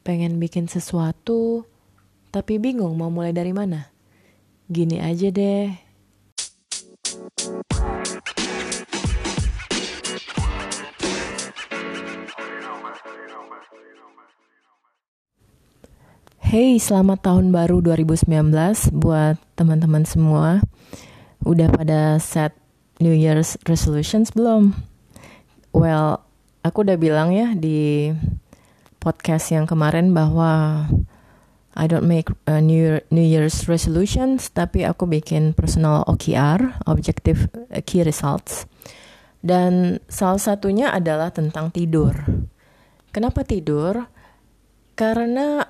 pengen bikin sesuatu, tapi bingung mau mulai dari mana? Gini aja deh. Hey, selamat tahun baru 2019 buat teman-teman semua. Udah pada set New Year's resolutions belum? Well, aku udah bilang ya di podcast yang kemarin bahwa I don't make uh, New New Year's resolutions, tapi aku bikin personal OKR, objective uh, key results. Dan salah satunya adalah tentang tidur. Kenapa tidur? Karena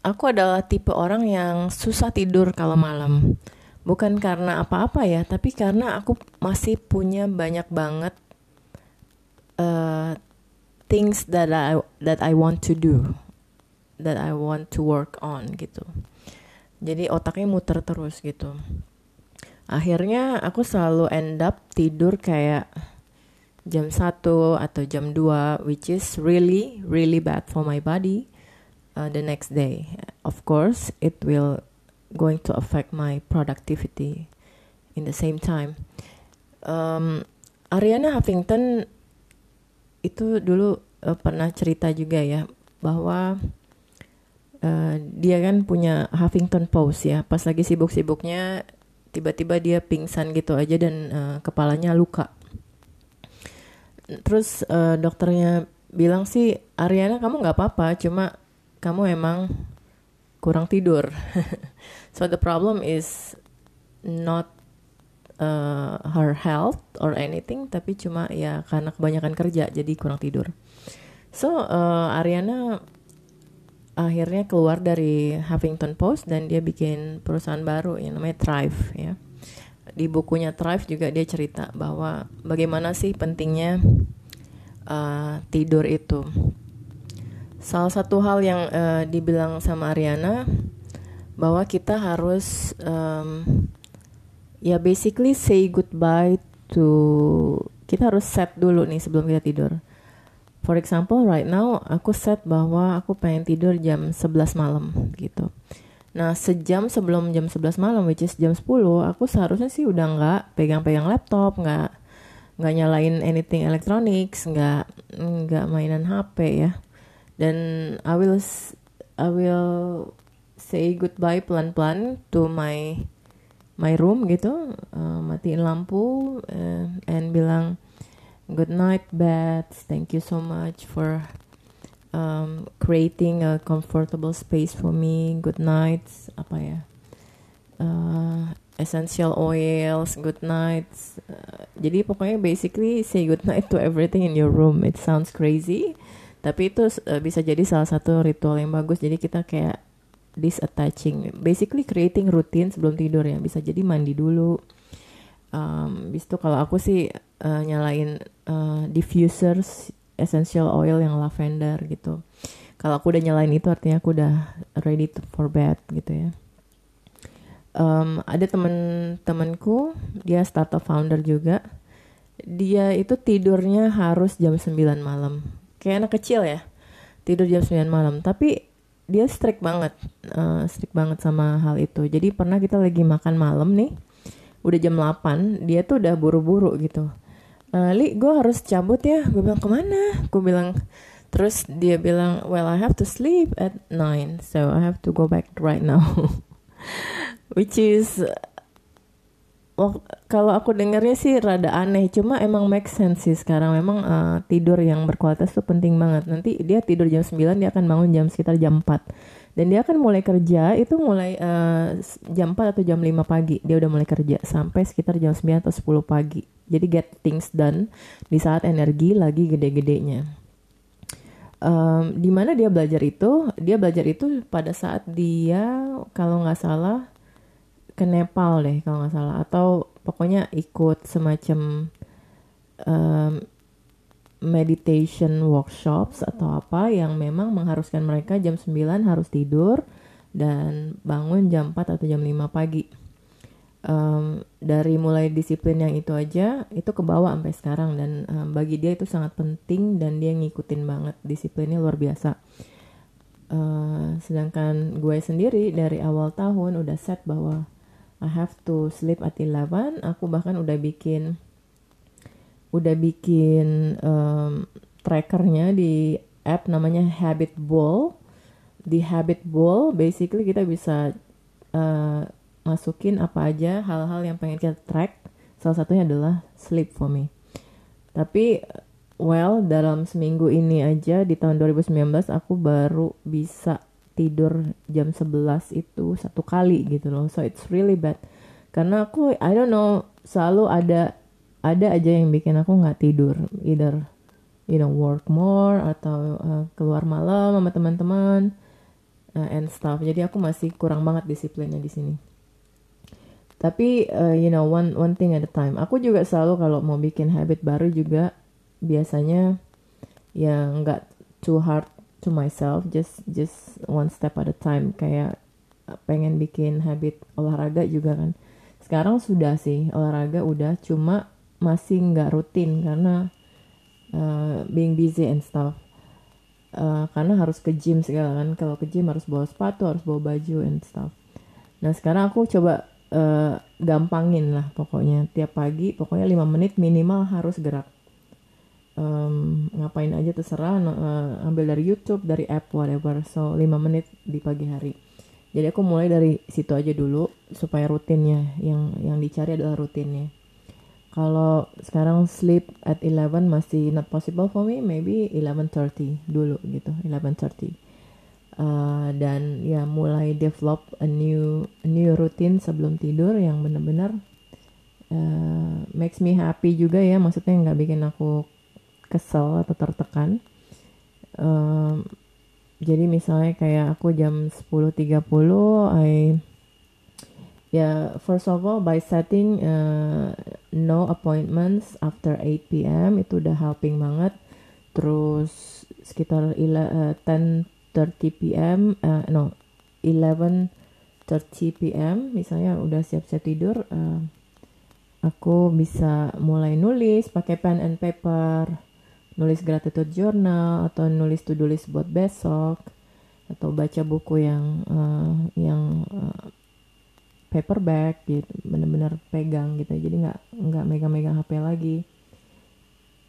aku adalah tipe orang yang susah tidur kalau malam. Bukan karena apa-apa ya, tapi karena aku masih punya banyak banget uh, things that I that I want to do that I want to work on gitu. Jadi otaknya muter terus gitu. Akhirnya aku selalu end up tidur kayak jam 1 atau jam 2 which is really really bad for my body uh, the next day. Of course it will going to affect my productivity in the same time. Um, Ariana Huffington itu dulu uh, pernah cerita juga ya bahwa uh, dia kan punya Huffington Post ya. Pas lagi sibuk-sibuknya tiba-tiba dia pingsan gitu aja dan uh, kepalanya luka. Terus uh, dokternya bilang sih Ariana kamu nggak apa-apa cuma kamu emang kurang tidur. So the problem is not uh, her health or anything tapi cuma ya karena kebanyakan kerja jadi kurang tidur. So uh, Ariana akhirnya keluar dari Huffington Post dan dia bikin perusahaan baru yang namanya Thrive ya. Di bukunya Thrive juga dia cerita bahwa bagaimana sih pentingnya uh, tidur itu. Salah satu hal yang uh, dibilang sama Ariana bahwa kita harus um, ya basically say goodbye to kita harus set dulu nih sebelum kita tidur. For example, right now aku set bahwa aku pengen tidur jam 11 malam gitu. Nah, sejam sebelum jam 11 malam, which is jam 10, aku seharusnya sih udah nggak pegang-pegang laptop, nggak nggak nyalain anything electronics, nggak nggak mainan HP ya. Dan I will I will say goodbye pelan-pelan to my my room gitu uh, matiin lampu uh, and bilang good night bed thank you so much for um, creating a comfortable space for me. Good night apa ya? Uh, essential oils good night uh, jadi pokoknya basically say good night to everything in your room. It sounds crazy tapi itu uh, bisa jadi salah satu ritual yang bagus. Jadi kita kayak disattaching basically creating routine sebelum tidur ya. Bisa jadi mandi dulu. Um, bis itu kalau aku sih uh, nyalain uh, diffusers essential oil yang lavender gitu. Kalau aku udah nyalain itu artinya aku udah ready to for bed gitu ya. Um, ada temen-temenku dia startup founder juga. Dia itu tidurnya harus jam 9 malam. Kayak anak kecil ya tidur jam 9 malam. Tapi dia strict banget uh, strict banget sama hal itu. Jadi pernah kita lagi makan malam nih udah jam 8 dia tuh udah buru-buru gitu. Uh, li gue harus cabut ya. Gue bilang ke mana? Gue bilang terus dia bilang well I have to sleep at 9 so I have to go back right now. Which is kalau aku dengarnya sih rada aneh. Cuma emang make sense sih sekarang. Memang uh, tidur yang berkualitas tuh penting banget. Nanti dia tidur jam 9 dia akan bangun jam sekitar jam 4 dan dia akan mulai kerja itu mulai uh, jam 4 atau jam 5 pagi. Dia udah mulai kerja sampai sekitar jam 9 atau 10 pagi. Jadi get things done di saat energi lagi gede-gedenya. Um, di mana dia belajar itu? Dia belajar itu pada saat dia kalau nggak salah ke Nepal deh kalau nggak salah. Atau pokoknya ikut semacam um, meditation workshops atau apa yang memang mengharuskan mereka jam 9 harus tidur dan bangun jam 4 atau jam 5 pagi. Um, dari mulai disiplin yang itu aja itu kebawa sampai sekarang dan um, bagi dia itu sangat penting dan dia ngikutin banget. Disiplinnya luar biasa. Uh, sedangkan gue sendiri dari awal tahun udah set bahwa I have to sleep at 11. Aku bahkan udah bikin udah bikin um, trackernya di app namanya Habit Ball. Di Habit Ball, basically kita bisa uh, masukin apa aja hal-hal yang pengen kita track. Salah satunya adalah sleep for me. Tapi well dalam seminggu ini aja di tahun 2019 aku baru bisa tidur jam 11 itu satu kali gitu loh. So it's really bad. Karena aku I don't know selalu ada ada aja yang bikin aku nggak tidur either you know work more atau uh, keluar malam sama teman-teman uh, and stuff. Jadi aku masih kurang banget disiplinnya di sini. Tapi uh, you know one one thing at a time. Aku juga selalu kalau mau bikin habit baru juga biasanya ya nggak too hard to myself just just one step at a time. Kayak pengen bikin habit olahraga juga kan. Sekarang sudah sih olahraga udah cuma masih nggak rutin karena uh, being busy and stuff. Uh, karena harus ke gym segala kan. Kalau ke gym harus bawa sepatu harus bawa baju and stuff. Nah sekarang aku coba uh, gampangin lah pokoknya. Tiap pagi pokoknya lima menit minimal harus gerak um, ngapain aja terserah uh, ambil dari YouTube dari app whatever. So 5 menit di pagi hari. Jadi aku mulai dari situ aja dulu supaya rutinnya. Yang yang dicari adalah rutinnya. Kalau sekarang sleep at 11 masih not possible for me maybe 11:30 dulu gitu 11:30 uh, dan ya mulai develop a new a new routine sebelum tidur yang benar-benar uh, makes me happy juga ya. Maksudnya nggak bikin aku kesel atau tertekan um, jadi misalnya kayak aku jam 10.30 I ya yeah, first of all by setting uh, no appointments after 8 p.m. itu udah helping banget terus sekitar uh, 10.30 p.m. Uh, no 11.30 p.m. misalnya udah siap-siap tidur uh, aku bisa mulai nulis pakai pen and paper nulis gratitude journal atau nulis to do list buat besok atau baca buku yang uh, yang uh, paperback gitu bener-bener pegang gitu jadi nggak nggak megang-megang HP lagi.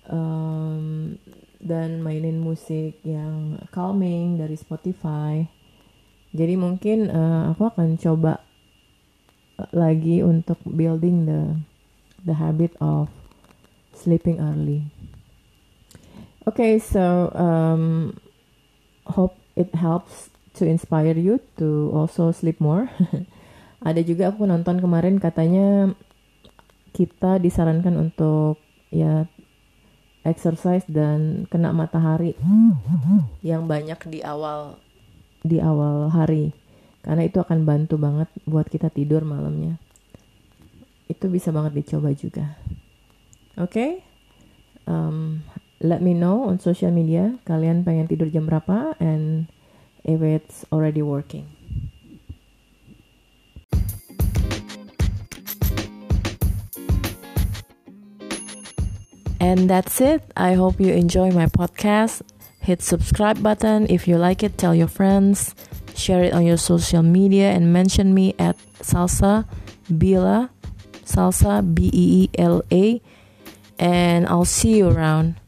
Um, dan mainin musik yang calming dari Spotify. Jadi mungkin uh, aku akan coba lagi untuk building the the habit of sleeping early Okay, so um, hope it helps to inspire you to also sleep more. Ada juga aku nonton kemarin katanya kita disarankan untuk ya exercise dan kena matahari yang banyak di awal di awal hari karena itu akan bantu banget buat kita tidur malamnya. Itu bisa banget dicoba juga. Oke. Okay? Um, let me know on social media kalian pengen tidur jam berapa and if it's already working. And that's it. I hope you enjoy my podcast. Hit subscribe button if you like it. Tell your friends. Share it on your social media and mention me at Salsa Bila Salsa B E E L A and I'll see you around.